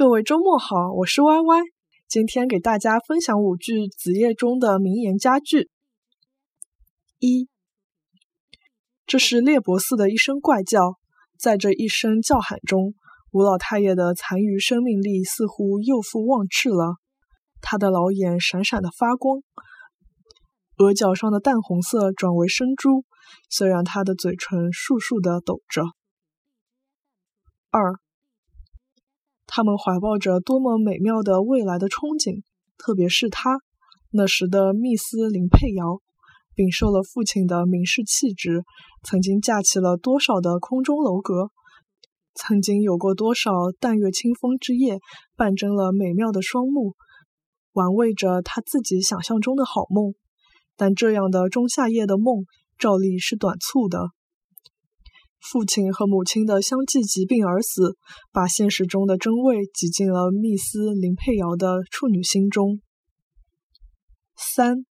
各位周末好，我是歪歪今天给大家分享五句子夜中的名言佳句。一，这是猎伯寺的一声怪叫，在这一声叫喊中，吴老太爷的残余生命力似乎又复旺炽了，他的老眼闪闪的发光，额角上的淡红色转为深珠，虽然他的嘴唇簌簌的抖着。二。他们怀抱着多么美妙的未来的憧憬，特别是他那时的密斯林佩瑶，秉受了父亲的名士气质，曾经架起了多少的空中楼阁，曾经有过多少淡月清风之夜，伴睁了美妙的双目，玩味着他自己想象中的好梦。但这样的仲夏夜的梦，照例是短促的。父亲和母亲的相继疾病而死，把现实中的真味挤进了密斯林佩瑶的处女心中。三，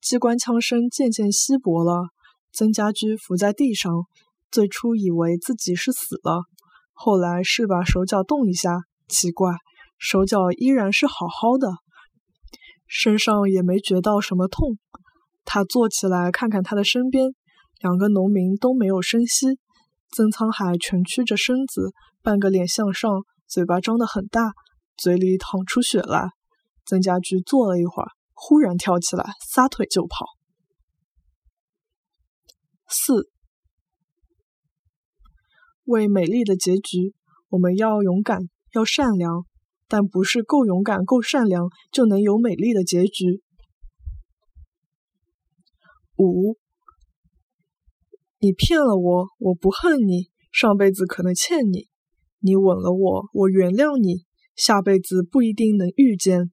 机关枪声渐渐稀薄了，曾家驹伏在地上，最初以为自己是死了，后来是把手脚动一下，奇怪，手脚依然是好好的，身上也没觉到什么痛。他坐起来，看看他的身边。两个农民都没有声息，曾沧海蜷曲着身子，半个脸向上，嘴巴张得很大，嘴里淌出血来。曾家驹坐了一会儿，忽然跳起来，撒腿就跑。四，为美丽的结局，我们要勇敢，要善良，但不是够勇敢、够善良就能有美丽的结局。五。你骗了我，我不恨你。上辈子可能欠你，你吻了我，我原谅你。下辈子不一定能遇见。